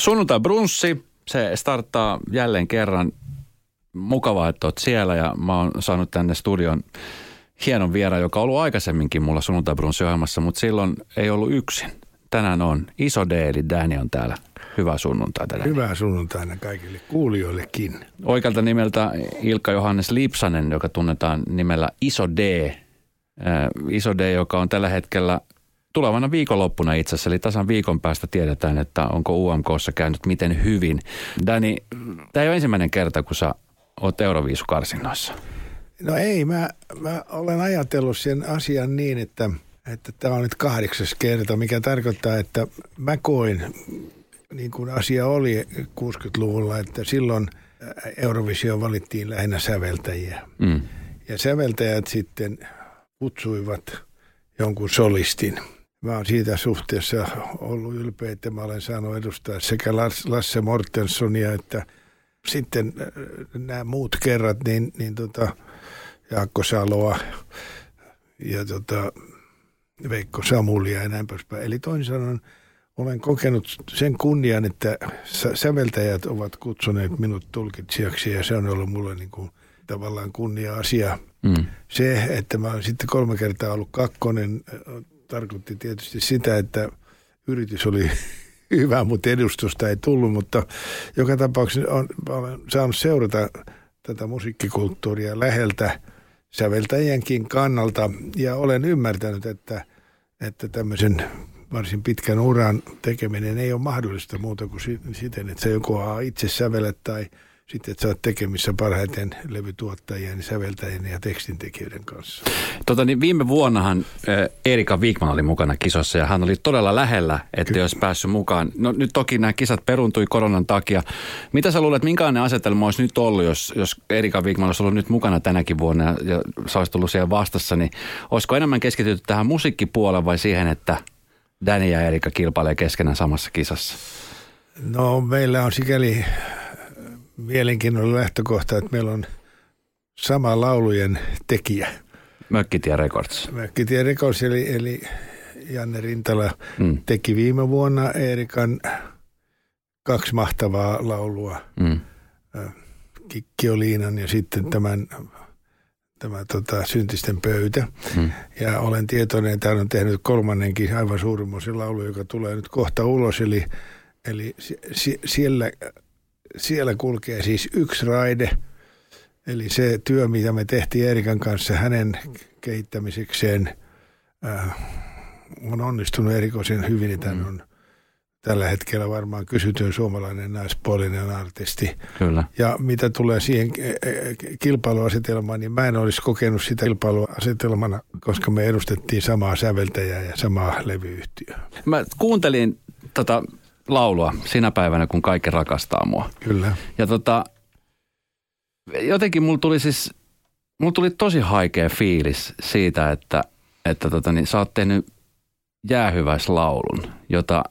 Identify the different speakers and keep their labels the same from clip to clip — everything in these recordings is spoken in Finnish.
Speaker 1: Sunnuntai brunssi, se starttaa jälleen kerran. Mukavaa, että oot siellä ja mä oon saanut tänne studion hienon vieraan, joka on ollut aikaisemminkin mulla sunnuntai brunssi-ohjelmassa, mutta silloin ei ollut yksin. Tänään on iso D, eli Danny on täällä. Hyvää sunnuntaita. Danny.
Speaker 2: Hyvää sunnuntaina kaikille kuulijoillekin.
Speaker 1: Oikealta nimeltä Ilkka Johannes Lipsanen, joka tunnetaan nimellä Iso D. Äh, iso D, joka on tällä hetkellä tulevana viikonloppuna itse asiassa, eli tasan viikon päästä tiedetään, että onko UMKssa käynyt miten hyvin. Dani, tämä ei ole ensimmäinen kerta, kun sä oot Euroviisukarsinnoissa.
Speaker 2: No ei, mä, mä olen ajatellut sen asian niin, että että tämä on nyt kahdeksas kerta, mikä tarkoittaa, että mä koin, niin kuin asia oli 60-luvulla, että silloin Eurovisio valittiin lähinnä säveltäjiä. Mm. Ja säveltäjät sitten kutsuivat jonkun solistin – Mä oon siitä suhteessa ollut ylpeä, että mä olen saanut edustaa sekä Lasse Mortensonia että sitten äh, nämä muut kerrat, niin, niin tota Jaakko Saloa ja tota Veikko Samulia ja näin poispäin. Eli toisin sanoen olen kokenut sen kunnian, että säveltäjät ovat kutsuneet minut tulkitsijaksi ja se on ollut mulle niin kuin tavallaan kunnia-asia. Mm. Se, että mä olen sitten kolme kertaa ollut kakkonen, tarkoitti tietysti sitä, että yritys oli hyvä, mutta edustusta ei tullut, mutta joka tapauksessa on, olen saanut seurata tätä musiikkikulttuuria läheltä säveltäjienkin kannalta. Ja olen ymmärtänyt, että, että tämmöisen varsin pitkän uran tekeminen ei ole mahdollista muuta kuin siten, että se joko itse sävelet tai – sitten, että sä oot tekemissä parhaiten levytuottajien, säveltäjien ja tekstintekijöiden kanssa.
Speaker 1: Tota, niin viime vuonnahan Erika Wigman oli mukana kisossa ja hän oli todella lähellä, että Kyllä. olisi päässyt mukaan. No nyt toki nämä kisat peruntui koronan takia. Mitä sä luulet, minkälainen asetelma olisi nyt ollut, jos, jos Erika Wigman olisi ollut nyt mukana tänäkin vuonna ja, ja sä olisi tullut siellä vastassa, niin olisiko enemmän keskitytty tähän musiikkipuoleen vai siihen, että Danny ja Erika kilpailee keskenään samassa kisassa?
Speaker 2: No meillä on sikäli mielenkiinnolla lähtökohta, että meillä on sama laulujen tekijä.
Speaker 1: Mökkitie Records.
Speaker 2: Mökkitie Records, eli, eli Janne Rintala mm. teki viime vuonna Eerikan kaksi mahtavaa laulua. Mm. Kikkioliinan ja sitten tämän, tämä tota, syntisten pöytä. Mm. Ja olen tietoinen, että hän on tehnyt kolmannenkin aivan suurimmoisen laulu, joka tulee nyt kohta ulos. Eli, eli siellä siellä kulkee siis yksi raide, eli se työ, mitä me tehtiin Erikan kanssa hänen kehittämisekseen, äh, on onnistunut erikoisen hyvin, mm. on tällä hetkellä varmaan kysytyn suomalainen naispuolinen artisti.
Speaker 1: Kyllä.
Speaker 2: Ja mitä tulee siihen e, e, kilpailuasetelmaan, niin mä en olisi kokenut sitä kilpailuasetelmana, koska me edustettiin samaa säveltäjää ja samaa levyyhtiöä.
Speaker 1: Mä kuuntelin tota laulua sinä päivänä, kun kaikki rakastaa mua.
Speaker 2: Kyllä.
Speaker 1: Ja tota, jotenkin mulla tuli siis, mulla tuli tosi haikea fiilis siitä, että, että tota, niin, sä oot tehnyt jäähyväislaulun, jota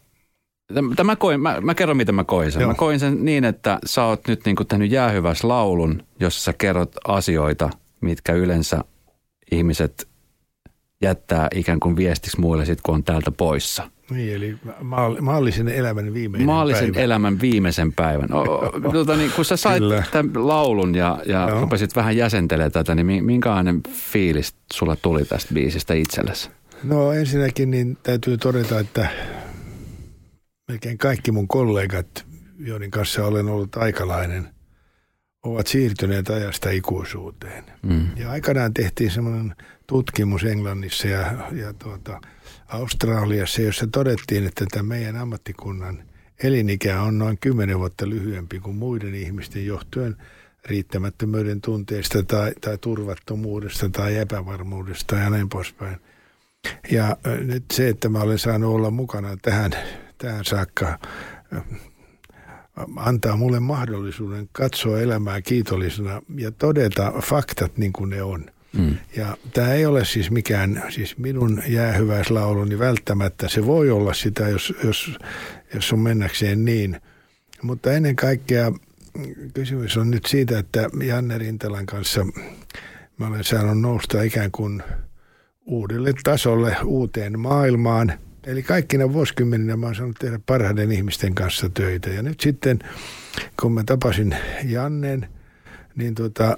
Speaker 1: Tämä koin, mä, mä kerron, miten mä koin sen. Joo. Mä koin sen niin, että sä oot nyt niin tehnyt jäähyväislaulun, jossa sä kerrot asioita, mitkä yleensä ihmiset jättää ikään kuin viestiksi muille sit, kun on täältä poissa.
Speaker 2: Niin, eli maallisen elämän viimeinen
Speaker 1: Maallisen
Speaker 2: päivä.
Speaker 1: elämän viimeisen päivän. O, tuota, niin, kun sä sait Kyllä. tämän laulun ja, ja rupesit vähän jäsentelemään tätä, niin minkälainen fiilis sulla tuli tästä biisistä itsellesi?
Speaker 2: No ensinnäkin niin täytyy todeta, että melkein kaikki mun kollegat, joiden kanssa olen ollut aikalainen, ovat siirtyneet ajasta ikuisuuteen. Mm. Ja aikanaan tehtiin semmoinen tutkimus Englannissa ja, ja tuota, Australiassa, jossa todettiin, että tämä meidän ammattikunnan elinikä on noin 10 vuotta lyhyempi kuin muiden ihmisten johtuen riittämättömyyden tunteesta tai, tai turvattomuudesta tai epävarmuudesta ja näin poispäin. Ja nyt se, että mä olen saanut olla mukana tähän, tähän saakka, antaa mulle mahdollisuuden katsoa elämää kiitollisena ja todeta faktat niin kuin ne on – Mm. Ja tämä ei ole siis mikään, siis minun jäähyväislauluni välttämättä. Se voi olla sitä, jos, jos, jos on mennäkseen niin. Mutta ennen kaikkea kysymys on nyt siitä, että Janne Rintalan kanssa mä olen saanut nousta ikään kuin uudelle tasolle, uuteen maailmaan. Eli kaikkina vuosikymmeninä mä oon saanut tehdä parhaiden ihmisten kanssa töitä. Ja nyt sitten, kun mä tapasin Jannen, niin tota,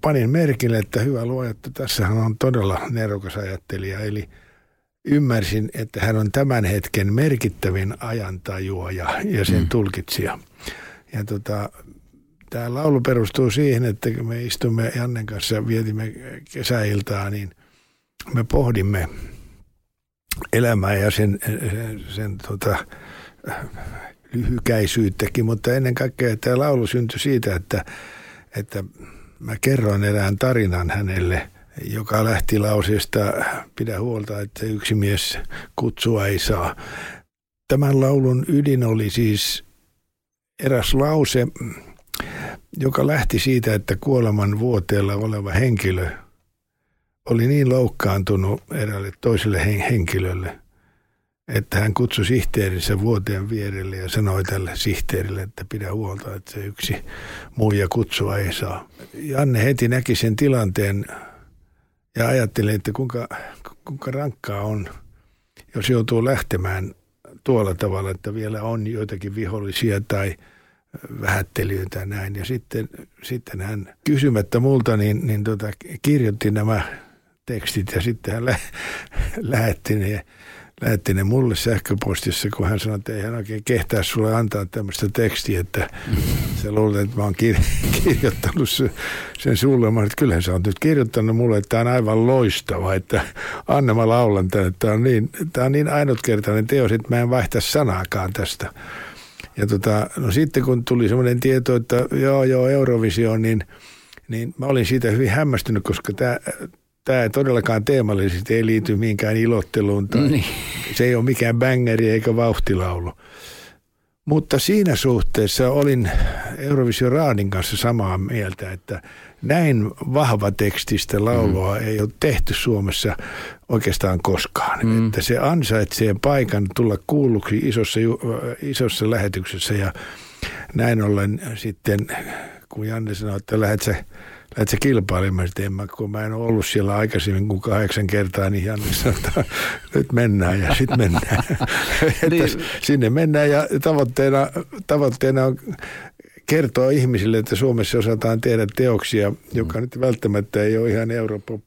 Speaker 2: panin merkille, että hyvä luoja, että tässähän on todella nerokas ajattelija. Eli ymmärsin, että hän on tämän hetken merkittävin ajantajuaja ja sen mm. tulkitsija. Ja tota, tämä laulu perustuu siihen, että kun me istumme Jannen kanssa, vietimme kesäiltaa, niin me pohdimme elämää ja sen, sen, sen tota, lyhykäisyyttäkin, mutta ennen kaikkea tämä laulu syntyi siitä, että, että mä kerroin erään tarinan hänelle, joka lähti lauseesta pidä huolta, että yksi mies kutsua ei saa. Tämän laulun ydin oli siis eräs lause, joka lähti siitä, että kuoleman vuoteella oleva henkilö oli niin loukkaantunut eräälle toiselle henkilölle, että hän kutsui sihteerinsä vuoteen vierelle ja sanoi tälle sihteerille, että pidä huolta, että se yksi muija kutsua ei saa. Janne heti näki sen tilanteen ja ajatteli, että kuinka, kuinka rankkaa on, jos joutuu lähtemään tuolla tavalla, että vielä on joitakin vihollisia tai vähättelijöitä ja näin. Ja sitten, sitten hän kysymättä multa niin, niin tota, kirjoitti nämä tekstit ja sitten hän lä- lähetti ne lähetti ne mulle sähköpostissa, kun hän sanoi, että ei hän oikein kehtää sulle antaa tämmöistä tekstiä, että se luulee, että mä oon kir- kirjoittanut sen sulle. Mä että kyllähän sä oot nyt kirjoittanut mulle, että tämä on aivan loistava, että Anne mä laulan tämän, tämä on niin, tämä on niin ainutkertainen teos, että mä en vaihtaisi sanaakaan tästä. Ja tota, no sitten kun tuli semmoinen tieto, että joo joo Eurovisio, niin, niin mä olin siitä hyvin hämmästynyt, koska tämä tämä todellakaan teemallisesti ei liity mihinkään ilotteluun. Tai niin. Se ei ole mikään bängeri eikä vauhtilaulu. Mutta siinä suhteessa olin Eurovision Raadin kanssa samaa mieltä, että näin vahva tekstistä laulua mm. ei ole tehty Suomessa oikeastaan koskaan. Mm. Että se ansaitsee paikan tulla kuulluksi isossa, isossa lähetyksessä ja näin ollen sitten, kun Janne sanoi, että lähdet sä lähdet sä kilpailemaan, että en mä, kun mä en ole ollut siellä aikaisemmin kuin kahdeksan kertaa, niin Janne sanoi, että nyt mennään ja sitten mennään. niin. sinne mennään ja tavoitteena, tavoitteena on kertoa ihmisille, että Suomessa osataan tehdä teoksia, joka nyt välttämättä ei ole ihan Euroopan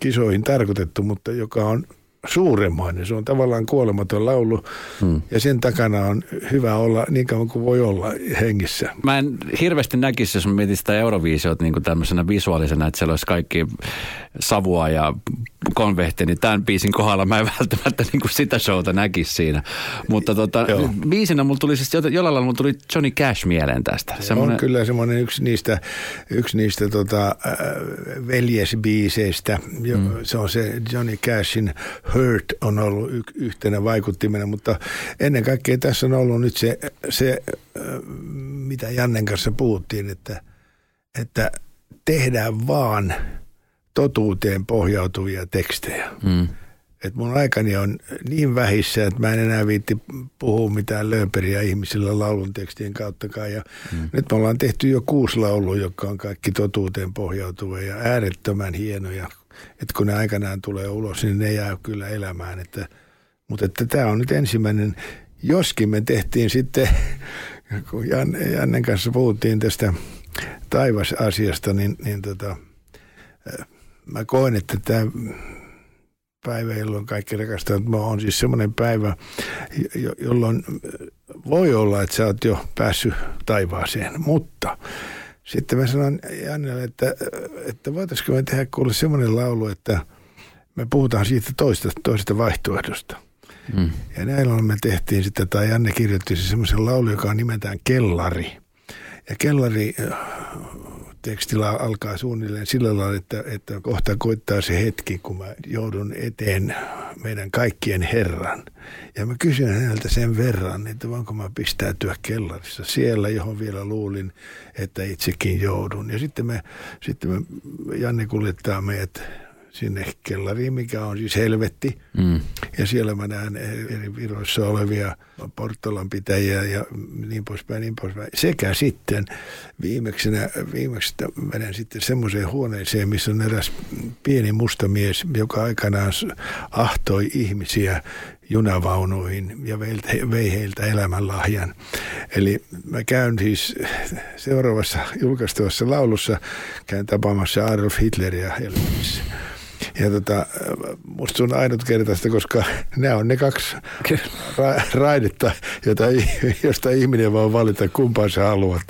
Speaker 2: kisoihin tarkoitettu, mutta joka on suuremmainen. Se on tavallaan kuolematon laulu hmm. ja sen takana on hyvä olla niin kauan kuin voi olla hengissä.
Speaker 1: Mä en hirveästi näkisi, jos mä mietin sitä Euroviisiota niin kuin tämmöisenä visuaalisena, että siellä olisi kaikki savua ja konvehti, niin tämän biisin kohdalla mä en välttämättä niin kuin sitä showta näkisi siinä. Mutta tota, biisinä mulla tuli siis, jollain lailla mulla tuli Johnny Cash mieleen tästä.
Speaker 2: Semmoinen... On kyllä semmoinen yksi niistä, yksi niistä tota, äh, veljesbiiseistä. Mm. Se on se Johnny Cashin Hurt on ollut y- yhtenä vaikuttimena, mutta ennen kaikkea tässä on ollut nyt se, se mitä Jannen kanssa puhuttiin, että, että tehdään vaan – totuuteen pohjautuvia tekstejä. Mm. Et mun aikani on niin vähissä, että mä en enää viitti puhua mitään lööperiä ihmisillä laulun tekstien kauttakaan. Ja mm. Nyt me ollaan tehty jo kuusi laulua, jotka on kaikki totuuteen pohjautuvia ja äärettömän hienoja. Että kun ne aikanaan tulee ulos, niin ne jää kyllä elämään. Että, mutta että tämä on nyt ensimmäinen, joskin me tehtiin sitten, kun Janne, Jannen kanssa puhuttiin tästä taivasasiasta, niin, niin tota, mä koen, että tämä päivä, jolloin kaikki rakastavat mä on siis semmoinen päivä, jolloin voi olla, että sä oot jo päässyt taivaaseen, mutta sitten mä sanon Jannelle, että, että voitaisiko me tehdä kuule semmoinen laulu, että me puhutaan siitä toista, toisesta vaihtoehdosta. Mm. Ja näin me tehtiin sitten, tai Janne kirjoitti semmoisen laulu, joka on nimeltään Kellari. Ja Kellari tekstillä alkaa suunnilleen sillä lailla, että, että kohta koittaa se hetki, kun mä joudun eteen meidän kaikkien Herran. Ja mä kysyn häneltä sen verran, että voinko mä pistäytyä kellarissa siellä, johon vielä luulin, että itsekin joudun. Ja sitten me, sitten me Janne kuljettaa meidät sinne kellariin, mikä on siis helvetti. Mm. Ja siellä mä näen eri viroissa olevia Portolan pitäjiä ja niin poispäin, niin poispäin. Sekä sitten viimeksenä, viimeksi menen sitten semmoiseen huoneeseen, missä on eräs pieni musta mies, joka aikanaan ahtoi ihmisiä junavaunuihin ja vei heiltä elämänlahjan. Eli mä käyn siis seuraavassa julkaistuvassa laulussa, käyn tapaamassa Adolf Hitleriä Helsingissä. Ja tota, musta on ainutkertaista, koska nämä on ne kaksi ra- raidetta, jota, josta ihminen voi valita kumpaan sä haluat.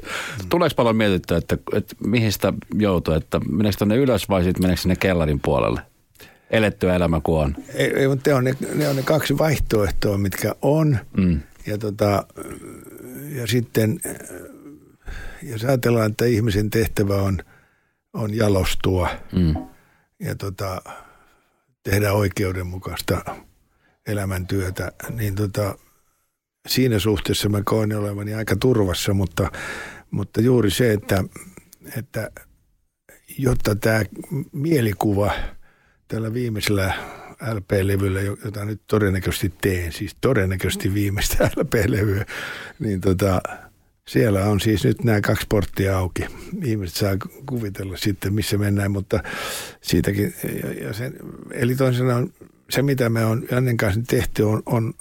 Speaker 1: Tuleeko paljon mietittyä, että, että mihin sitä joutuu, että meneekö tuonne ylös vai sitten meneekö sinne kellarin puolelle? Elettyä elämä kuin on.
Speaker 2: Ei, ei mutta ne on ne, ne on ne kaksi vaihtoehtoa, mitkä on. Mm. Ja, tota, ja sitten, jos ajatellaan, että ihmisen tehtävä on, on jalostua mm. Ja tota, tehdä oikeudenmukaista elämäntyötä, niin tota, siinä suhteessa mä koen olevani aika turvassa, mutta, mutta juuri se, että, että jotta tämä mielikuva – tällä viimeisellä LP-levyllä, jota nyt todennäköisesti teen, siis todennäköisesti viimeistä LP-levyä, niin tota, siellä on siis nyt nämä kaksi porttia auki. Ihmiset saa kuvitella sitten, missä mennään, mutta siitäkin, ja, ja sen, eli toisin sanoen, se mitä me on Jannen kanssa tehty on, on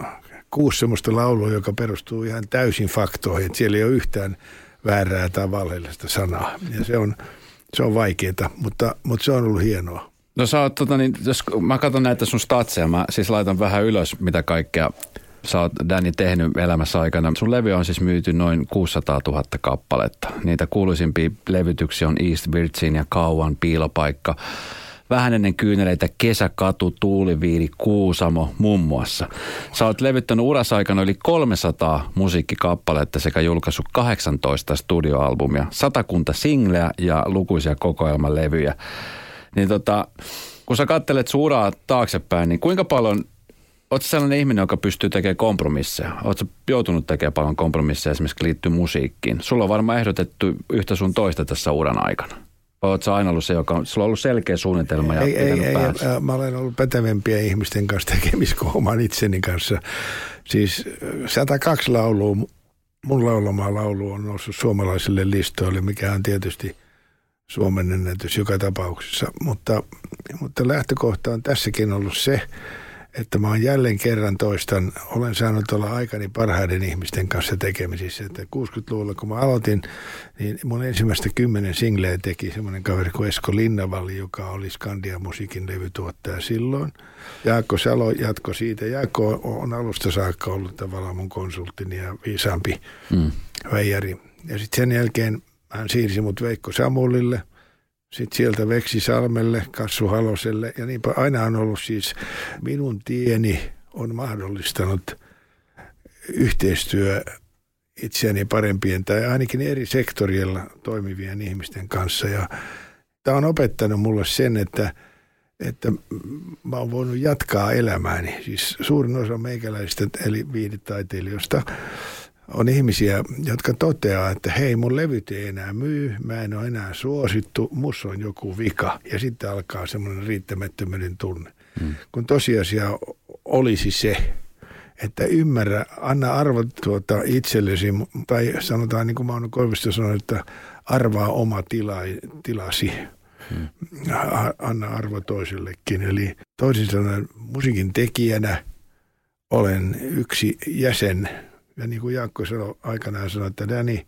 Speaker 2: kuusi semmoista laulua, joka perustuu ihan täysin faktoihin. Että siellä ei ole yhtään väärää tai valheellista sanaa. Ja se on, se on vaikeaa, mutta, mutta se on ollut hienoa.
Speaker 1: No sä oot, tota, niin, jos mä katson näitä sun statseja, mä siis laitan vähän ylös, mitä kaikkea sä oot Danny tehnyt elämässä aikana. Sun levy on siis myyty noin 600 000 kappaletta. Niitä kuuluisimpia levytyksiä on East Virgin ja Kauan piilopaikka. Vähän ennen kyyneleitä Kesäkatu, Tuuliviiri, Kuusamo muun muassa. Sä oot levyttänyt urasaikana yli 300 musiikkikappaletta sekä julkaissut 18 studioalbumia, satakunta singleä ja lukuisia kokoelmalevyjä. Niin tota, kun sä kattelet suuraa taaksepäin, niin kuinka paljon, ootko sellainen ihminen, joka pystyy tekemään kompromisseja? Ootko joutunut tekemään paljon kompromisseja esimerkiksi liittyy musiikkiin? Sulla on varmaan ehdotettu yhtä sun toista tässä uran aikana. Vai ootko aina ollut se, joka on, sulla on ollut selkeä suunnitelma ja ei, ei, ei, ei,
Speaker 2: mä olen ollut pätevämpiä ihmisten kanssa tekemistä kuin oman itseni kanssa. Siis 102 laulua, mun laulamaa laulu on noussut suomalaisille listoille, mikä on tietysti – Suomen ennätys joka tapauksessa. Mutta, mutta lähtökohta on tässäkin ollut se, että mä oon jälleen kerran toistan, olen saanut olla aikani parhaiden ihmisten kanssa tekemisissä. Että 60-luvulla, kun mä aloitin, niin mun ensimmäistä kymmenen singleä teki semmoinen kaveri kuin Esko Linnavalli, joka oli Skandia musiikin levytuottaja silloin. Jaakko Salo jatko siitä. Jaakko on alusta saakka ollut tavallaan mun konsulttini ja viisaampi mm. väijäri. Ja sitten sen jälkeen hän siirsi mut Veikko Samulille, sitten sieltä Veksi Salmelle, Kassu Haloselle ja niinpä aina on ollut siis minun tieni on mahdollistanut yhteistyö itseäni parempien tai ainakin eri sektorilla toimivien ihmisten kanssa. Ja tämä on opettanut mulle sen, että, että mä oon voinut jatkaa elämääni. Siis suurin osa meikäläisistä eli viidetaiteilijoista on ihmisiä, jotka toteaa, että hei mun levyt ei enää myy, mä en ole enää suosittu, mussa on joku vika. Ja sitten alkaa semmoinen riittämättömyyden tunne. Hmm. Kun tosiasia olisi se, että ymmärrä, anna arvo tuota itsellesi, tai sanotaan niin kuin Mauno Koivisto sanoi, että arvaa oma tila, tilasi. Hmm. Anna arvo toisellekin. Eli toisin sanoen musiikin tekijänä olen yksi jäsen ja niin kuin Jaakko sanoi aikanaan sanoi, että Dani,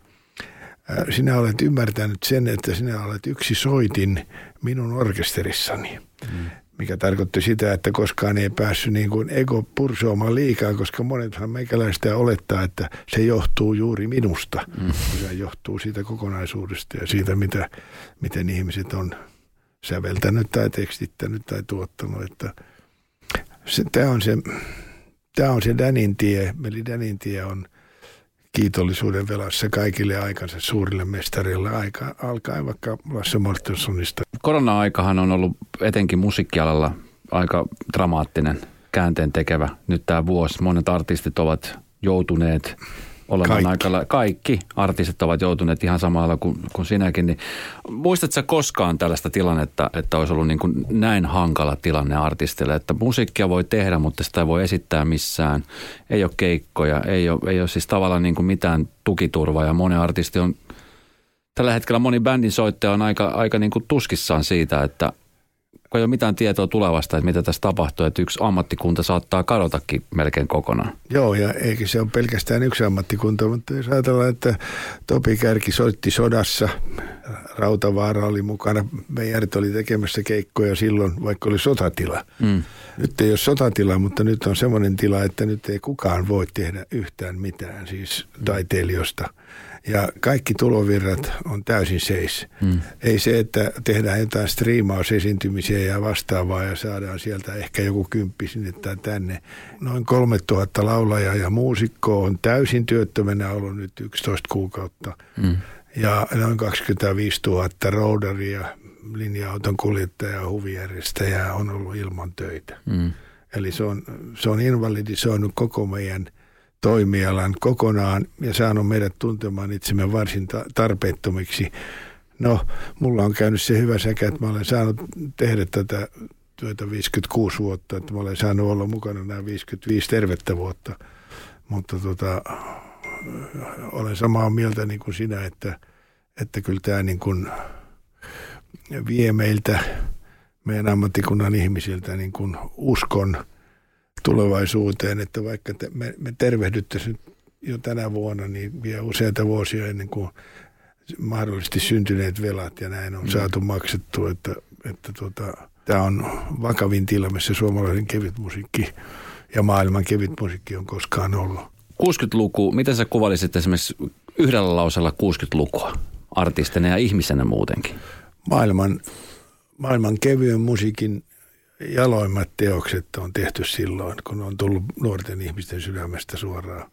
Speaker 2: sinä olet ymmärtänyt sen, että sinä olet yksi soitin minun orkesterissani. Mm. Mikä tarkoitti sitä, että koskaan ei päässyt niin kuin ego pursoamaan liikaa, koska monethan meikäläistä olettaa, että se johtuu juuri minusta. Mm. Se johtuu siitä kokonaisuudesta ja siitä, mitä, miten ihmiset on säveltänyt tai tekstittänyt tai tuottanut. Että se, tämä on se tämä on se Danin tie. Eli Danin tie on kiitollisuuden velassa kaikille aikansa suurille mestarille aika, alkaen vaikka Lasse Mortensonista.
Speaker 1: Korona-aikahan on ollut etenkin musiikkialalla aika dramaattinen, käänteen tekevä. Nyt tämä vuosi, monet artistit ovat joutuneet olemaan kaikki. aika Kaikki artistit ovat joutuneet ihan samalla kuin, kuin sinäkin. Niin muistatko koskaan tällaista tilannetta, että olisi ollut niin kuin näin hankala tilanne artistille, että musiikkia voi tehdä, mutta sitä ei voi esittää missään. Ei ole keikkoja, ei ole, ei ole siis tavallaan niin kuin mitään tukiturvaa ja moni artisti on, tällä hetkellä moni bändin soittaja on aika, aika niin kuin tuskissaan siitä, että – kun ei ole mitään tietoa tulevasta, että mitä tässä tapahtuu, että yksi ammattikunta saattaa kadotakin melkein kokonaan.
Speaker 2: Joo, ja eikä se ole pelkästään yksi ammattikunta, mutta jos ajatellaan, että Topi Kärki soitti sodassa, Rautavaara oli mukana, Meijarit oli tekemässä keikkoja silloin, vaikka oli sotatila. Mm. Nyt ei ole sotatila, mutta nyt on semmoinen tila, että nyt ei kukaan voi tehdä yhtään mitään, siis taiteilijoista – ja kaikki tulovirrat on täysin seis. Mm. Ei se, että tehdään jotain striimausesiintymisiä ja vastaavaa ja saadaan sieltä ehkä joku kymppi sinne tai tänne. Noin 3000 laulajaa ja muusikkoa on täysin työttömänä ollut nyt 11 kuukautta. Mm. Ja noin 25 000 roudaria, linja-auton kuljettajaa ja huvijärjestäjää on ollut ilman töitä. Mm. Eli se on, se on invalidisoinut koko meidän – toimialan kokonaan ja saanut meidät tuntemaan itsemme varsin tarpeettomiksi. No, mulla on käynyt se hyvä sekä, että mä olen saanut tehdä tätä työtä 56 vuotta, että mä olen saanut olla mukana nämä 55 tervettä vuotta. Mutta tota, olen samaa mieltä niin kuin sinä, että, että kyllä tämä niin kuin vie meiltä, meidän ammattikunnan ihmisiltä niin kuin uskon – tulevaisuuteen, että vaikka te, me, me tervehdyttäisiin jo tänä vuonna, niin vielä useita vuosia ennen kuin mahdollisesti syntyneet velat ja näin on mm. saatu maksettua, että, että tuota, tämä on vakavin tila, missä suomalainen kevytmusiikki ja maailman kevytmusiikki on koskaan ollut.
Speaker 1: 60-luku, miten sä kuvailisit esimerkiksi yhdellä lausella 60-lukua artistina ja ihmisenä muutenkin?
Speaker 2: Maailman, maailman kevyen musiikin jaloimmat teokset on tehty silloin, kun on tullut nuorten ihmisten sydämestä suoraan.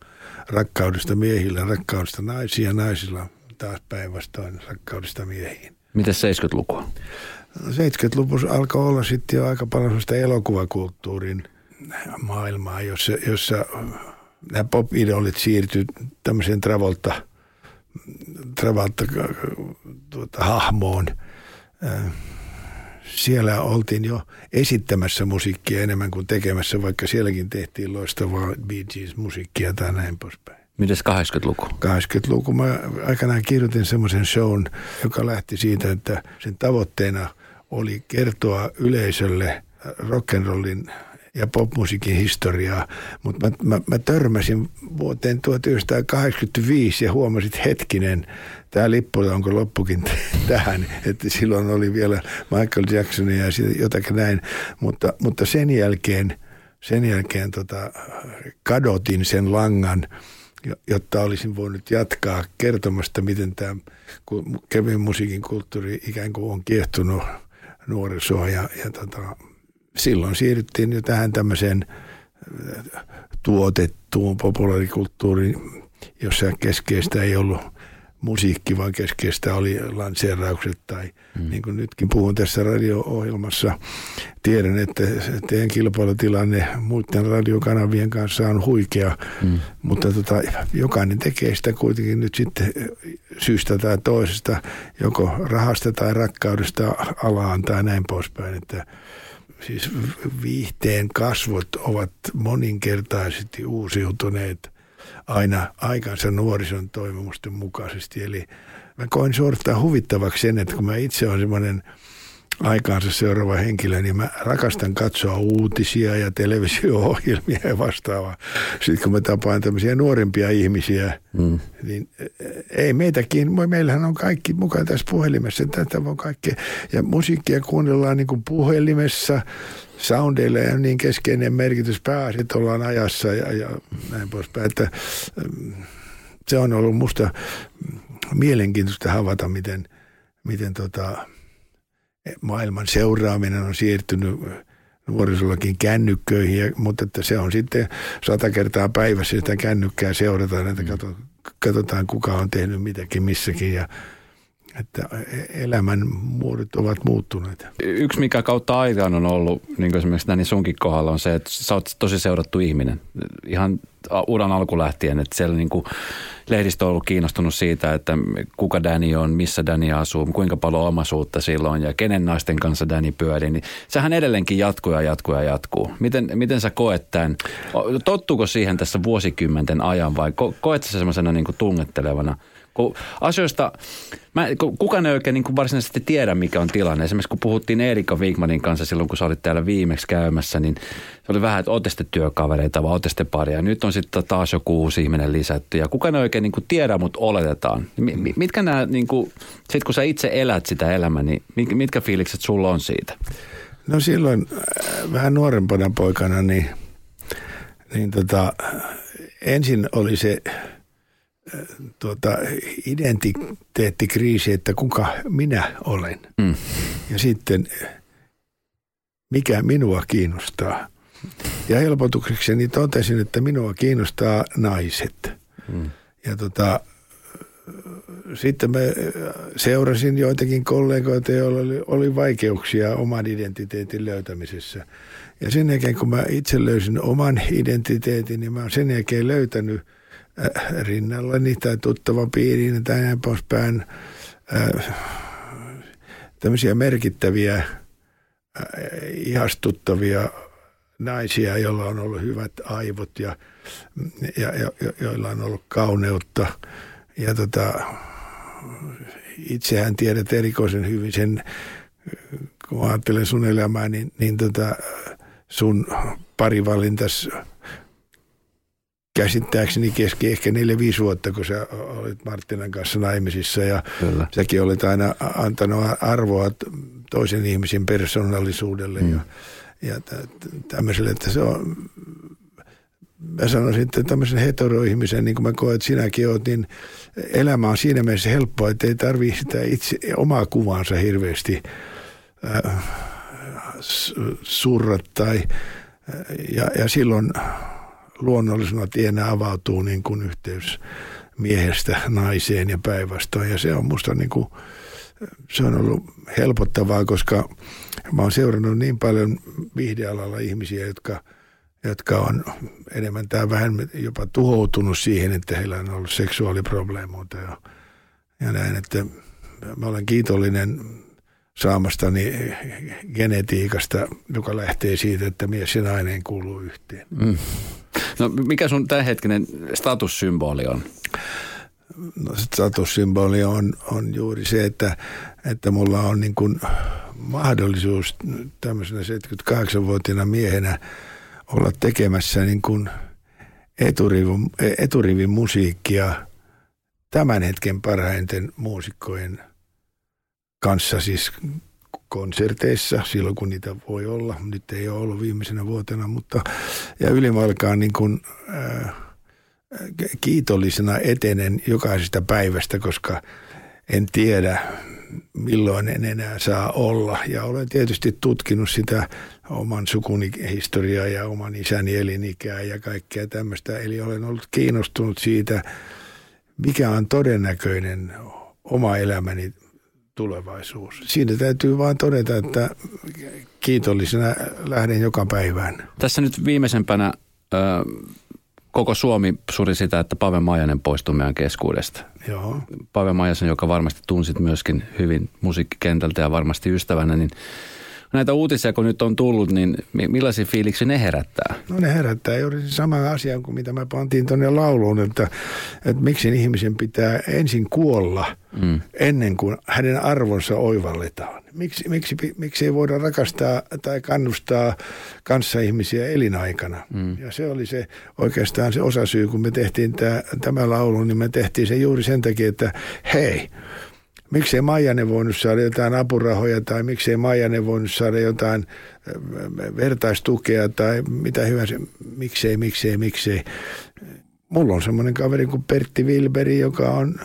Speaker 2: Rakkaudesta miehillä, rakkaudesta naisia, naisilla taas päinvastoin rakkaudesta miehiin.
Speaker 1: Miten 70-lukua?
Speaker 2: 70-luvussa alkoi olla sitten jo aika paljon sellaista elokuvakulttuurin maailmaa, jossa, jossa nämä pop-idolit siirtyi tämmöiseen Travolta, Travolta tuota, hahmoon siellä oltiin jo esittämässä musiikkia enemmän kuin tekemässä, vaikka sielläkin tehtiin loistavaa Bee Gees-musiikkia tai näin poispäin.
Speaker 1: Mites 80-luku?
Speaker 2: 80-luku. Mä aikanaan kirjoitin semmoisen shown, joka lähti siitä, että sen tavoitteena oli kertoa yleisölle rock'n'rollin ja popmusiikin historiaa, mutta mä, mä, mä törmäsin vuoteen 1985 ja huomasin, hetkinen, tämä Lippola onko loppukin tähän, että silloin oli vielä Michael Jackson ja jotakin näin, mutta, mutta sen jälkeen, sen jälkeen tota, kadotin sen langan, jotta olisin voinut jatkaa kertomasta, miten tämä kevyen musiikin kulttuuri ikään kuin on kiehtunut nuorisoa ja, ja tota, silloin siirryttiin jo tähän tämmöiseen äh, tuotettuun populaarikulttuuriin, jossa keskeistä ei ollut musiikki, vaan keskeistä oli lanseeraukset tai mm. niin kuin nytkin puhun tässä radio-ohjelmassa. Tiedän, että teidän kilpailutilanne muiden radiokanavien kanssa on huikea, mm. mutta tota, jokainen tekee sitä kuitenkin nyt sitten syystä tai toisesta, joko rahasta tai rakkaudesta alaan tai näin poispäin, että siis viihteen kasvot ovat moninkertaisesti uusiutuneet aina aikansa nuorison toivomusten mukaisesti. Eli mä koin suorittaa huvittavaksi sen, että kun mä itse olen semmoinen – aikaansa seuraava henkilö, niin mä rakastan katsoa uutisia ja televisio-ohjelmia ja vastaavaa. Sitten kun mä tapaan tämmöisiä nuorempia ihmisiä, mm. niin e, ei meitäkin, meillähän on kaikki mukana tässä puhelimessa. Tätä on kaikki. Ja musiikkia kuunnellaan niin kuin puhelimessa, soundeilla ja niin keskeinen merkitys pääasia, ollaan ajassa ja, ja näin poispäin. Että, mm, se on ollut musta mielenkiintoista havaita, miten, miten tota, maailman seuraaminen on siirtynyt nuorisollakin kännykköihin, mutta että se on sitten sata kertaa päivässä sitä kännykkää seurataan, että katsotaan kuka on tehnyt mitäkin missäkin ja että elämän muodot ovat muuttuneet.
Speaker 1: Yksi, mikä kautta aikaan on ollut, niin kuin esimerkiksi Danny sunkin kohdalla, on se, että sä oot tosi seurattu ihminen. Ihan uran alku lähtien, että siellä niin kuin lehdistö on ollut kiinnostunut siitä, että kuka Danny on, missä Danny asuu, kuinka paljon omaisuutta silloin ja kenen naisten kanssa Danny pyörii. Niin sehän edelleenkin jatkuu ja jatkuu ja jatkuu. Miten, miten sä koet tämän? Tottuuko siihen tässä vuosikymmenten ajan vai koet sä semmoisena niin tungettelevana – kun asioista, mä, kukaan ei oikein niin kuin varsinaisesti tiedä, mikä on tilanne. Esimerkiksi kun puhuttiin Erika Wigmanin kanssa silloin, kun sä olit täällä viimeksi käymässä, niin se oli vähän, että ootte työkavereita vai ootte paria. Nyt on sitten taas joku uusi ihminen lisätty ja kukaan ei oikein niin kuin tiedä, mutta oletetaan. Mitkä nämä, niin kuin, sit kun sä itse elät sitä elämää, niin mitkä fiilikset sulla on siitä?
Speaker 2: No silloin äh, vähän nuorempana poikana, niin, niin tota, ensin oli se tuota, identiteettikriisi, että kuka minä olen. Mm. Ja sitten mikä minua kiinnostaa. Ja helpotuksekseni totesin, että minua kiinnostaa naiset. Mm. Ja tota, sitten mä seurasin joitakin kollegoita, joilla oli, oli vaikeuksia oman identiteetin löytämisessä. Ja sen jälkeen, kun mä itse löysin oman identiteetin, niin mä oon sen jälkeen löytänyt – rinnallani tai tuttava piiriin tai näin poispäin äh, tämmöisiä merkittäviä, äh, ihastuttavia naisia, joilla on ollut hyvät aivot ja, ja, ja joilla on ollut kauneutta. Ja tota, itsehän tiedät erikoisen hyvin sen, kun ajattelen sun elämää, niin, niin tota, sun parivalintas käsittääkseni keski ehkä 4-5 vuotta, kun sä olit Martinan kanssa naimisissa ja Kyllä. säkin olit aina antanut arvoa toisen ihmisen persoonallisuudelle mm. ja, ja tämmöiselle, että se on, mä sanoisin, että tämmöisen heteroihmisen, niin kuin mä koen, että sinäkin oot, niin elämä on siinä mielessä helppoa, että ei tarvitse sitä itse, omaa kuvaansa hirveästi äh, surra tai, ja, ja silloin luonnollisena tienä avautuu niin kuin yhteys miehestä naiseen ja päinvastoin. Ja se on musta niin kuin, se on ollut helpottavaa, koska mä oon seurannut niin paljon viihdealalla ihmisiä, jotka, jotka on enemmän tai vähän jopa tuhoutunut siihen, että heillä on ollut seksuaaliprobleemoita ja, ja näin, että mä olen kiitollinen saamastani genetiikasta, joka lähtee siitä, että mies ja nainen kuuluu yhteen. Mm.
Speaker 1: No mikä sun tämänhetkinen statussymboli on?
Speaker 2: No statussymboli on, on juuri se, että, että mulla on niin kuin mahdollisuus tämmöisenä 78-vuotiaana miehenä olla tekemässä niin kuin eturivin, eturivin musiikkia tämän hetken parhaiten muusikkojen kanssa, siis konserteissa silloin, kun niitä voi olla. Nyt ei ole ollut viimeisenä vuotena, mutta ja ylimalkaan niin kuin, äh, kiitollisena etenen jokaisesta päivästä, koska en tiedä, milloin en enää saa olla. Ja olen tietysti tutkinut sitä oman sukuni historiaa ja oman isäni elinikää ja kaikkea tämmöistä. Eli olen ollut kiinnostunut siitä, mikä on todennäköinen oma elämäni tulevaisuus. Siinä täytyy vain todeta, että kiitollisena lähden joka päivään.
Speaker 1: Tässä nyt viimeisempänä ö, koko Suomi suri sitä, että Pave Majanen poistui meidän keskuudesta.
Speaker 2: Joo.
Speaker 1: Pave Majasen, joka varmasti tunsit myöskin hyvin musiikkikentältä ja varmasti ystävänä, niin näitä uutisia, kun nyt on tullut, niin millaisia fiiliksi ne herättää?
Speaker 2: No ne herättää juuri sama asia kuin mitä mä pantiin tuonne lauluun, että, että miksi ihmisen pitää ensin kuolla mm. ennen kuin hänen arvonsa oivalletaan. Miksi, miksi, miksi ei voida rakastaa tai kannustaa kanssaihmisiä elinaikana? Mm. Ja se oli se oikeastaan se osasyy, kun me tehtiin tämä, tämä laulu, niin me tehtiin se juuri sen takia, että hei, miksei Maijanen voinut saada jotain apurahoja tai miksei Maijanen voinut saada jotain vertaistukea tai mitä hyvänsä. Miksei, miksei, miksei. Mulla on semmoinen kaveri kuin Pertti Wilberi, joka on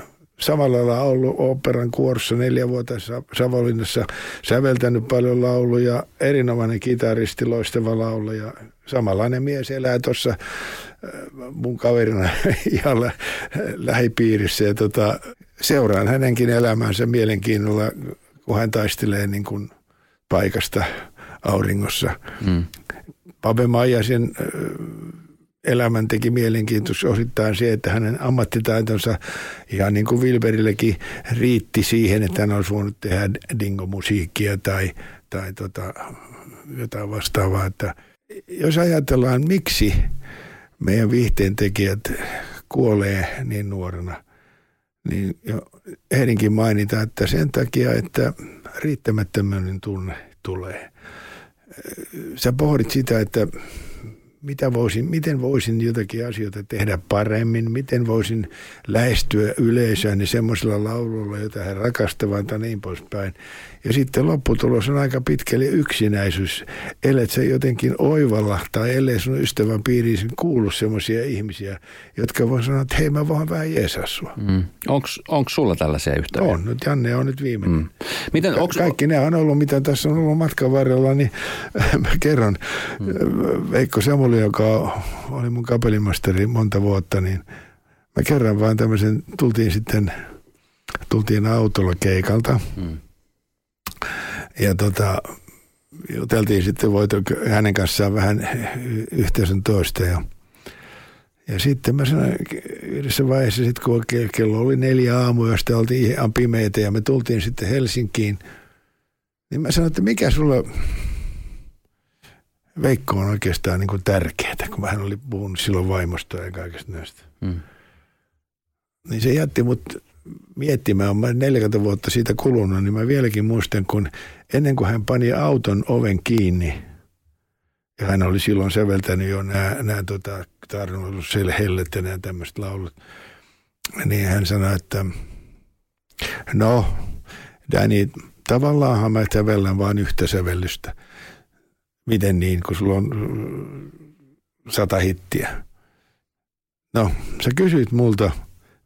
Speaker 2: samalla lailla ollut operan kuorossa neljä vuotta Savonlinnassa, säveltänyt paljon lauluja, erinomainen kitaristi, loistava laulaja. Samanlainen mies elää tuossa mun kaverina ihan lähipiirissä ja tota, seuraan hänenkin elämänsä mielenkiinnolla, kun hän taistelee niin kuin paikasta auringossa. Mm. Pape Maijasen elämän teki mielenkiintoista osittain se, että hänen ammattitaitonsa ihan niin kuin Wilberillekin riitti siihen, että hän olisi voinut tehdä dingomusiikkia tai, tai tota, jotain vastaavaa. Että jos ajatellaan, miksi meidän viihteen tekijät kuolee niin nuorena, niin jo heidänkin mainita, että sen takia, että riittämättömyyden tunne tulee. Sä pohdit sitä, että mitä voisin, miten voisin jotakin asioita tehdä paremmin, miten voisin lähestyä yleisöä niin semmoisella laululla, jota he rakastavat tai niin poispäin. Ja sitten lopputulos on aika pitkälle yksinäisyys. Ellet sä jotenkin oivalla tai ellei sun ystävän piiriin kuulu semmoisia ihmisiä, jotka voi sanoa, että hei mä vaan vähän jeesaa sua. Mm.
Speaker 1: Onko sulla tällaisia yhteyksiä?
Speaker 2: On, nyt Janne on nyt viimeinen. Mm. Miten, onks... Kaikki ne on ollut, mitä tässä on ollut matkan varrella, niin mä kerron. Mm. Veikko Samuli, joka oli mun kapelimasteri monta vuotta, niin mä kerran vaan tämmöisen, tultiin sitten, tultiin autolla keikalta. Mm ja tota, juteltiin sitten voito hänen kanssaan vähän yhteisön toista ja ja sitten mä sanoin yhdessä vaiheessa, sit kun kello oli neljä aamuja, josta oltiin ihan pimeitä ja me tultiin sitten Helsinkiin, niin mä sanoin, että mikä sulla Veikko on oikeastaan niin tärkeää, kun hän oli puhunut silloin vaimosta ja kaikesta näistä. Hmm. Niin se jätti mut miettimään, mä 40 vuotta siitä kulunut, niin mä vieläkin muistan, kun ennen kuin hän pani auton oven kiinni, ja hän oli silloin säveltänyt jo nämä, nämä tota, Tarnolluselle hellet ja nämä tämmöiset laulut, niin hän sanoi, että no, Danny, tavallaanhan mä sävellän vain yhtä sävellystä. Miten niin, kun sulla on sata hittiä? No, sä kysyit multa –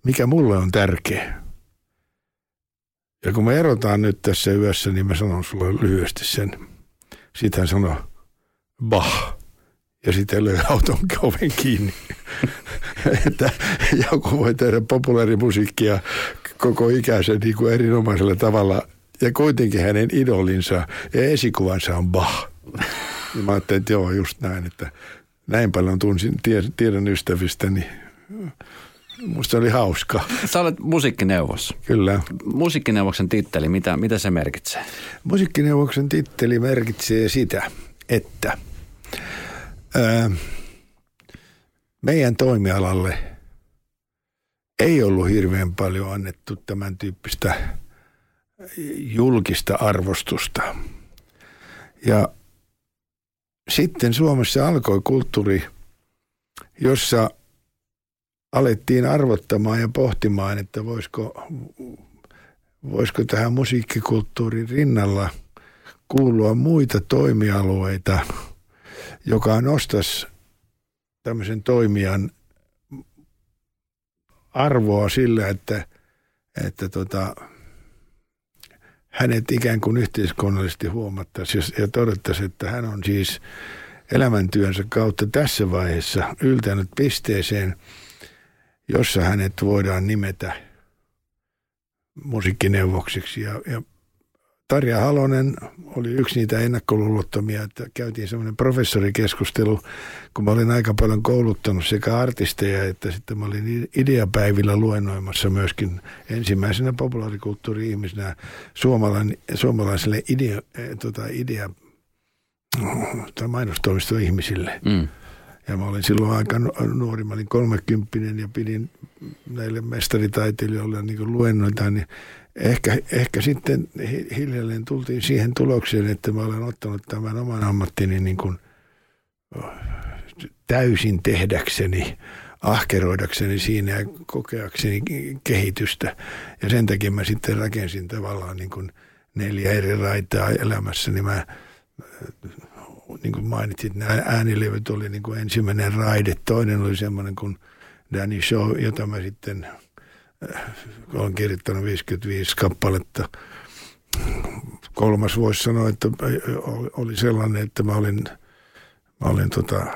Speaker 2: mikä mulle on tärkeä. Ja kun me erotaan nyt tässä yössä, niin mä sanon sulle lyhyesti sen. Sitten hän sanoi, bah. Ja sitten löi auton oven kiinni. että joku voi tehdä populaarimusiikkia koko ikäisen niin kuin erinomaisella tavalla. Ja kuitenkin hänen idolinsa ja esikuvansa on bah. Ja mä ajattelin, että joo, just näin, että näin paljon tunsin, tiedän ystävistäni. Musta oli hauska.
Speaker 1: Sä olet musiikkineuvos.
Speaker 2: Kyllä.
Speaker 1: Musiikkineuvoksen titteli, mitä, mitä se merkitsee?
Speaker 2: Musiikkineuvoksen titteli merkitsee sitä, että ää, meidän toimialalle ei ollut hirveän paljon annettu tämän tyyppistä julkista arvostusta. Ja sitten Suomessa alkoi kulttuuri, jossa – alettiin arvottamaan ja pohtimaan, että voisiko, voisiko tähän musiikkikulttuurin rinnalla kuulua muita toimialueita, joka nostaisi tämmöisen toimijan arvoa sillä, että, että tota, hänet ikään kuin yhteiskunnallisesti huomattaisiin ja todettaisiin, että hän on siis elämäntyönsä kautta tässä vaiheessa yltänyt pisteeseen – jossa hänet voidaan nimetä musiikkineuvoksiksi. Ja, ja Tarja Halonen oli yksi niitä ennakkoluulottomia, että käytiin semmoinen professorikeskustelu, kun mä olin aika paljon kouluttanut sekä artisteja, että sitten mä olin ideapäivillä luennoimassa myöskin ensimmäisenä populaarikulttuuri-ihmisenä suomalaiselle idea, eh, tota, idea tai mainostoimistoihmisille. Mm. Ja mä olin silloin aika nuori, mä olin kolmekymppinen ja pidin näille mestaritaiteilijoille niin luennoita, niin ehkä, ehkä sitten hiljalleen tultiin siihen tulokseen, että mä olen ottanut tämän oman ammattini niin kuin täysin tehdäkseni, ahkeroidakseni siinä ja kokeakseni kehitystä. Ja sen takia mä sitten rakensin tavallaan niin kuin neljä eri raitaa elämässä, niin mä niin kuin mainitsit, nämä äänilevyt oli niin kuin ensimmäinen raide. Toinen oli semmoinen kuin Danny Show, jota mä sitten olen kirjoittanut 55 kappaletta. Kolmas voisi sanoa, että oli sellainen, että mä olin, mä olin tota,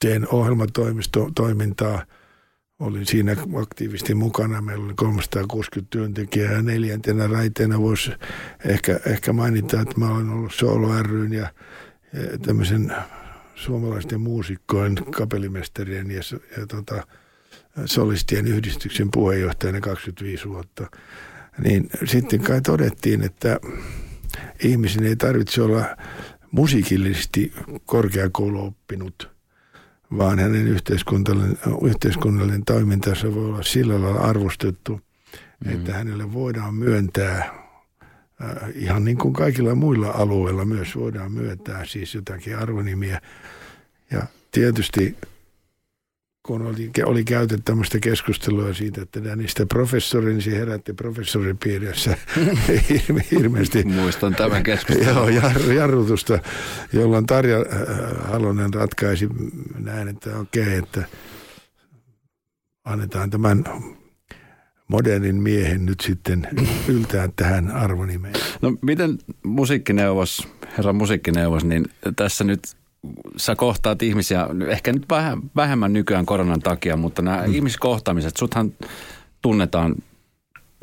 Speaker 2: teen ohjelmatoimistotoimintaa olin siinä aktiivisesti mukana. Meillä oli 360 työntekijää ja neljäntenä raiteena voisi ehkä, ehkä mainita, että mä olen ollut Soolo ryn ja, ja tämmöisen suomalaisten muusikkojen, kapellimestarien ja, ja tota, solistien yhdistyksen puheenjohtajana 25 vuotta. Niin sitten kai todettiin, että ihmisen ei tarvitse olla musiikillisesti korkeakouluoppinut, vaan hänen yhteiskunnallinen, yhteiskunnallinen toimintansa voi olla sillä lailla arvostettu, mm. että hänelle voidaan myöntää äh, ihan niin kuin kaikilla muilla alueilla myös voidaan myöntää siis jotakin arvonimiä. Ja tietysti kun oli, oli käyty tämmöistä keskustelua siitä, että Danista professori, niin se herätti professoripiirissä
Speaker 1: hirveästi. Muistan tämän keskustelun.
Speaker 2: Joo, jar, jarrutusta, jolloin Tarja äh, Halonen ratkaisi näin, että okei, okay, että annetaan tämän modernin miehen nyt sitten yltää tähän arvonimeen.
Speaker 1: No miten musiikkineuvos, herra musiikkineuvos, niin tässä nyt sä kohtaat ihmisiä, ehkä nyt vähemmän nykyään koronan takia, mutta nämä mm. ihmiskohtaamiset, suthan tunnetaan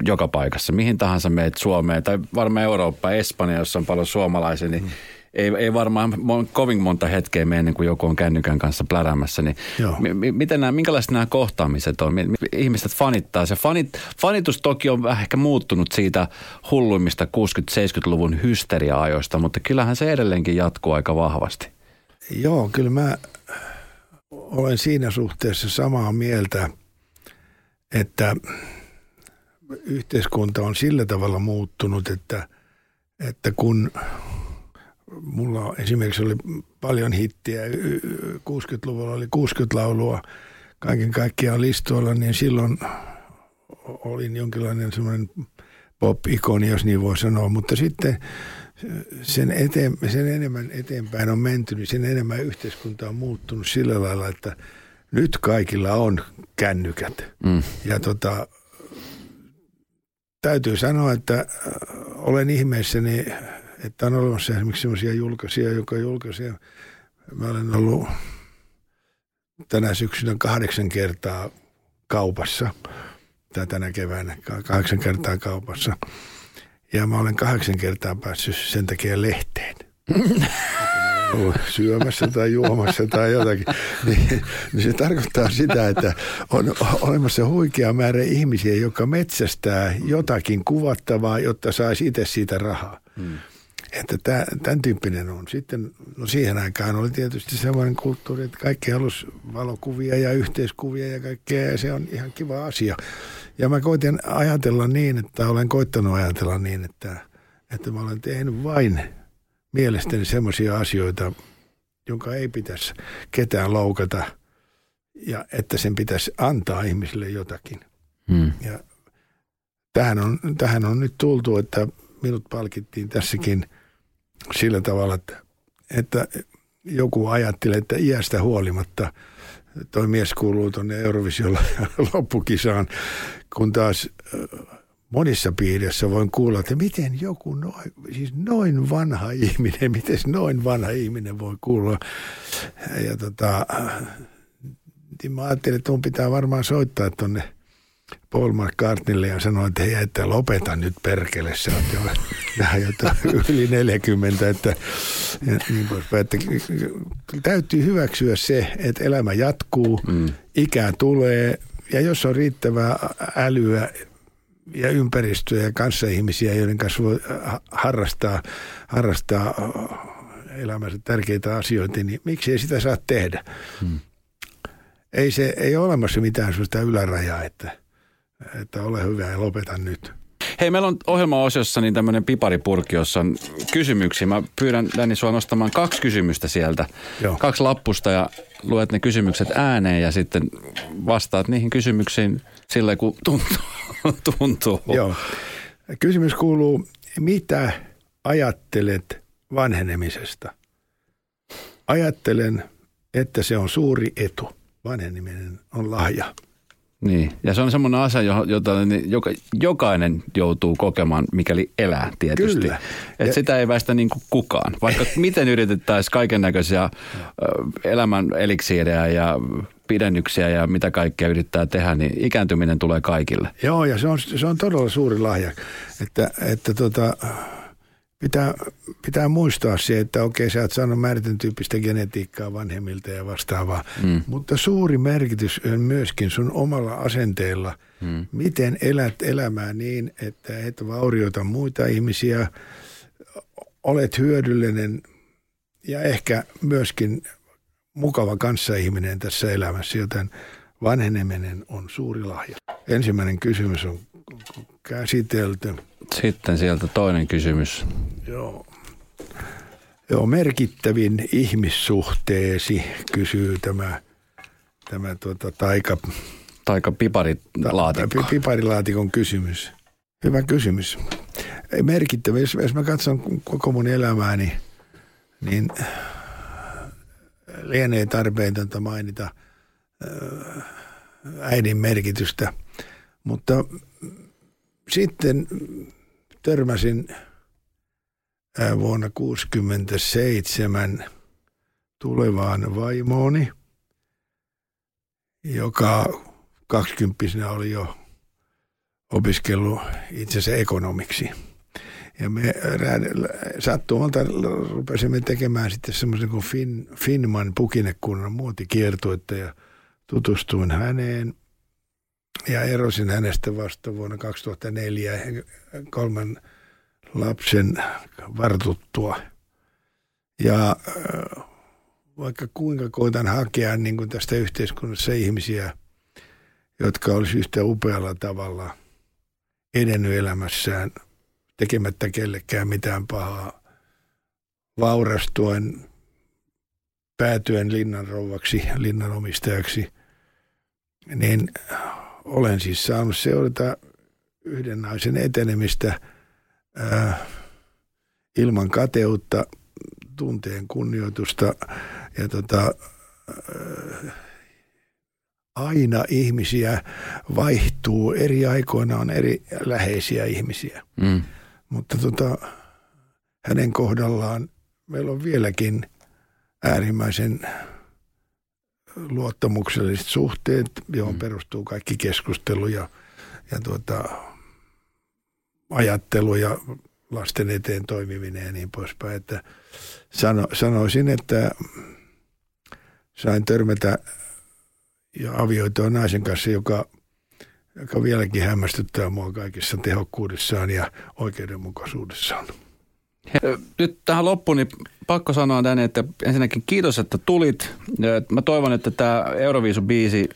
Speaker 1: joka paikassa, mihin tahansa meet Suomeen tai varmaan Eurooppa, Espanja, jossa on paljon suomalaisia, niin mm. ei, ei varmaan kovin monta hetkeä mene ennen kuin joku on kännykän kanssa plärämässä. Niin m- miten nämä, minkälaiset nämä kohtaamiset on? Ihmiset fanittaa. Se fanit, fanitus toki on vähän ehkä muuttunut siitä hulluimmista 60-70-luvun hysteria-ajoista, mutta kyllähän se edelleenkin jatkuu aika vahvasti.
Speaker 2: Joo, kyllä mä olen siinä suhteessa samaa mieltä, että yhteiskunta on sillä tavalla muuttunut, että, että kun mulla esimerkiksi oli paljon hittiä, 60-luvulla oli 60-laulua kaiken kaikkiaan listoilla, niin silloin olin jonkinlainen semmoinen pop-ikoni, jos niin voi sanoa, mutta sitten sen, eteen, sen enemmän eteenpäin on menty, niin sen enemmän yhteiskunta on muuttunut sillä lailla, että nyt kaikilla on kännykät. Mm. Ja tota, täytyy sanoa, että äh, olen ihmeessäni, että on olemassa esimerkiksi sellaisia julkaisia, joka julkaisee. Mä olen ollut tänä syksynä kahdeksan kertaa kaupassa, tai tänä keväänä kahdeksan kertaa kaupassa – ja mä olen kahdeksan kertaa päässyt sen takia lehteen. syömässä tai juomassa tai jotakin, niin, niin se tarkoittaa sitä, että on olemassa huikea määrä ihmisiä, jotka metsästää jotakin kuvattavaa, jotta saisi itse siitä rahaa. Hmm. Että tämä, tämän tyyppinen on. Sitten, no siihen aikaan oli tietysti sellainen kulttuuri, että kaikki halusi valokuvia ja yhteiskuvia ja kaikkea, ja se on ihan kiva asia. Ja mä koitin ajatella niin, että olen koittanut ajatella niin, että, että mä olen tehnyt vain mielestäni semmoisia asioita, jonka ei pitäisi ketään loukata ja että sen pitäisi antaa ihmisille jotakin. Hmm. Ja tähän on, tähän on nyt tultu, että minut palkittiin tässäkin sillä tavalla, että, että joku ajattelee, että iästä huolimatta – toi mies kuuluu tuonne Eurovisiolla loppukisaan, kun taas monissa piirissä voin kuulla, että miten joku noin, siis noin vanha ihminen, miten noin vanha ihminen voi kuulla. Ja tota, niin mä ajattelin, että mun pitää varmaan soittaa tuonne – Paul McCartneylle ja sanoi, että hei, että lopeta nyt perkele, sä oot jo yli 40, että, ja niin poispäin, että täytyy hyväksyä se, että elämä jatkuu, mm. ikää tulee ja jos on riittävää älyä ja ympäristöä ja kanssaihmisiä, joiden kanssa voi harrastaa, harrastaa elämänsä tärkeitä asioita, niin miksi ei sitä saa tehdä? Mm. Ei, se, ei ole olemassa mitään sellaista ylärajaa, että – että ole hyvä ja lopeta nyt.
Speaker 1: Hei, meillä on ohjelmaosiossa niin tämmöinen piparipurki, jossa on kysymyksiä. Mä pyydän Danni sua nostamaan kaksi kysymystä sieltä. Joo. Kaksi lappusta ja luet ne kysymykset ääneen ja sitten vastaat niihin kysymyksiin sillä kun tuntuu. tuntuu.
Speaker 2: Joo. Kysymys kuuluu, mitä ajattelet vanhenemisesta? Ajattelen, että se on suuri etu. Vanheneminen on lahja.
Speaker 1: Niin, ja se on semmoinen asia, jota joka, jokainen joutuu kokemaan, mikäli elää tietysti. Kyllä. Et ja, sitä ei väistä niin kuin kukaan. Vaikka miten yritettäisiin kaiken näköisiä elämän eliksiirejä ja pidennyksiä ja mitä kaikkea yrittää tehdä, niin ikääntyminen tulee kaikille.
Speaker 2: Joo, ja se on, se on todella suuri lahja, että, että tota, pitää, pitää muistaa se, että okei, sä oot saanut määritön tyyppistä genetiikkaa vanhemmilta ja vastaavaa, mm. mutta suuri merkitys on myöskin sun omalla asenteella, mm. miten elät elämää niin, että et vaurioita muita ihmisiä, olet hyödyllinen ja ehkä myöskin mukava kanssaihminen tässä elämässä, joten vanheneminen on suuri lahja. Ensimmäinen kysymys on käsitelty.
Speaker 1: Sitten sieltä toinen kysymys.
Speaker 2: Joo. Joo, merkittävin ihmissuhteesi, kysyy tämä, tämä tuota, taika,
Speaker 1: taika piparilaatikko.
Speaker 2: Piparilaatikon kysymys. Hyvä kysymys. Merkittävä, jos, jos mä katson koko mun elämääni, niin lienee tarpeentonta mainita äidin merkitystä. Mutta sitten törmäsin vuonna 1967 tulevaan vaimooni, joka kaksikymppisenä oli jo opiskellut itse asiassa ekonomiksi. Ja me sattumalta rupesimme tekemään sitten semmoisen kuin fin, Finman pukinekunnan muotikiertuetta ja tutustuin häneen ja erosin hänestä vasta vuonna 2004 kolmen lapsen vartuttua. Ja äh, vaikka kuinka koitan hakea niin kuin tästä yhteiskunnassa ihmisiä, jotka olisi yhtä upealla tavalla edennyt elämässään tekemättä kellekään mitään pahaa, vaurastuen, päätyen linnanrouvaksi, linnanomistajaksi, niin olen siis saanut seurata yhden naisen etenemistä ää, ilman kateutta, tunteen kunnioitusta ja tota, ää, aina ihmisiä vaihtuu, eri aikoina on eri läheisiä ihmisiä. Mm. Mutta tota, hänen kohdallaan meillä on vieläkin äärimmäisen luottamukselliset suhteet, johon mm. perustuu kaikki keskustelu ja, ja tuota, ajattelu ja lasten eteen toimiminen ja niin poispäin. Että sano, sanoisin, että sain törmätä ja avioitua naisen kanssa, joka, joka vieläkin hämmästyttää mua kaikessa tehokkuudessaan ja oikeudenmukaisuudessaan.
Speaker 1: Nyt tähän loppuun, niin pakko sanoa tänne, että ensinnäkin kiitos, että tulit. Mä toivon, että tämä Euroviisu-biisi,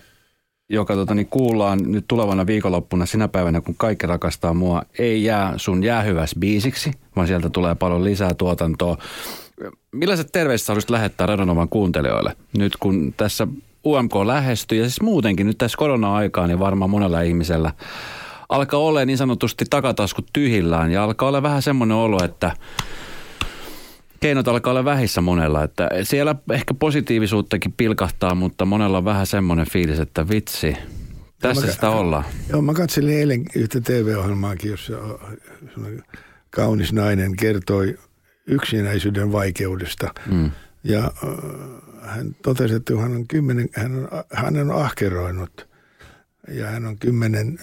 Speaker 1: joka tota, niin kuullaan nyt tulevana viikonloppuna sinä päivänä, kun kaikki rakastaa mua, ei jää sun jäähyväs biisiksi, vaan sieltä tulee paljon lisää tuotantoa. Millaiset terveiset haluaisit lähettää Radonovan kuuntelijoille nyt, kun tässä UMK lähestyy ja siis muutenkin nyt tässä korona-aikaa, niin varmaan monella ihmisellä alkaa olla niin sanotusti takataskut tyhjillään ja alkaa olla vähän semmoinen olo, että keinot alkaa olla vähissä monella, että siellä ehkä positiivisuuttakin pilkahtaa, mutta monella on vähän semmoinen fiilis, että vitsi, tässä sitä ollaan.
Speaker 2: Joo, mä katselin eilen yhtä TV-ohjelmaakin, jossa kaunis nainen kertoi yksinäisyyden vaikeudesta. Mm. Ja hän totesi, että hän on, kymmenen, hän on, hän on ahkeroinut ja hän on kymmenen,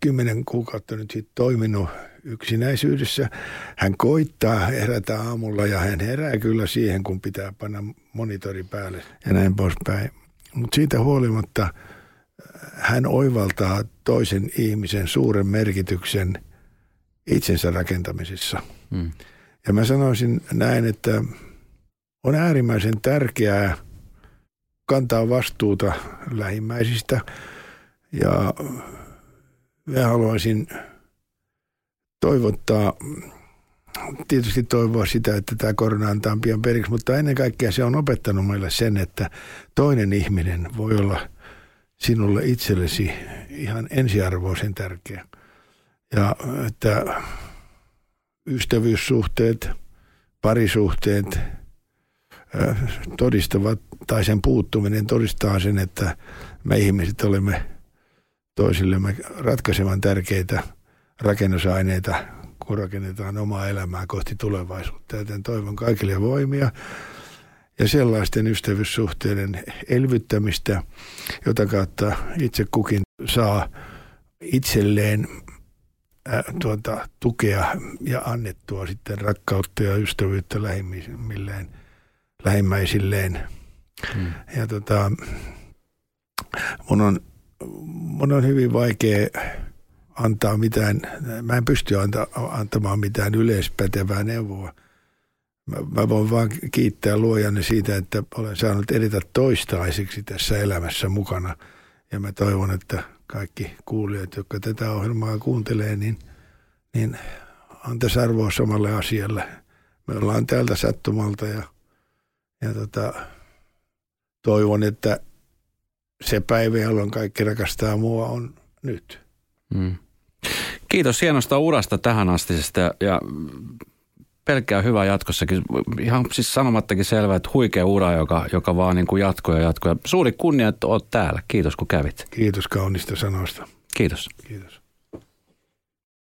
Speaker 2: kymmenen kuukautta nyt sitten toiminut yksinäisyydessä. Hän koittaa herätä aamulla ja hän herää kyllä siihen, kun pitää panna monitori päälle ja näin poispäin. Mutta siitä huolimatta äh, hän oivaltaa toisen ihmisen suuren merkityksen itsensä rakentamisessa. Mm. Ja mä sanoisin näin, että on äärimmäisen tärkeää kantaa vastuuta lähimmäisistä. Ja mä haluaisin toivottaa, tietysti toivoa sitä, että tämä korona antaa pian periksi, mutta ennen kaikkea se on opettanut meille sen, että toinen ihminen voi olla sinulle itsellesi ihan ensiarvoisen tärkeä. Ja että ystävyyssuhteet, parisuhteet todistavat, tai sen puuttuminen todistaa sen, että me ihmiset olemme toisillemme ratkaisevan tärkeitä – rakennusaineita, kun rakennetaan omaa elämää kohti tulevaisuutta. Joten toivon kaikille voimia ja sellaisten ystävyyssuhteiden elvyttämistä, jota kautta itse kukin saa itselleen ää, tuota, tukea ja annettua sitten rakkautta ja ystävyyttä lähimmilleen, lähimmäisilleen. Hmm. Ja tota, mun on, mun on hyvin vaikea antaa mitään, mä en pysty anta, antamaan mitään yleispätevää neuvoa. Mä, mä voin vaan kiittää luojanne siitä, että olen saanut edetä toistaiseksi tässä elämässä mukana. Ja mä toivon, että kaikki kuulijat, jotka tätä ohjelmaa kuuntelee, niin, niin antaisi arvoa samalle asialle. Me ollaan täältä sattumalta ja, ja tota, toivon, että se päivä, jolloin kaikki rakastaa mua, on nyt. Mm.
Speaker 1: Kiitos hienosta urasta tähän astisesta ja pelkkää hyvää jatkossakin. Ihan siis sanomattakin selvää, että huikea ura, joka, joka vaan niin kuin jatkuu ja jatkuu. Suuri kunnia, että olet täällä. Kiitos kun kävit.
Speaker 2: Kiitos kaunista sanoista.
Speaker 1: Kiitos.
Speaker 2: Kiitos.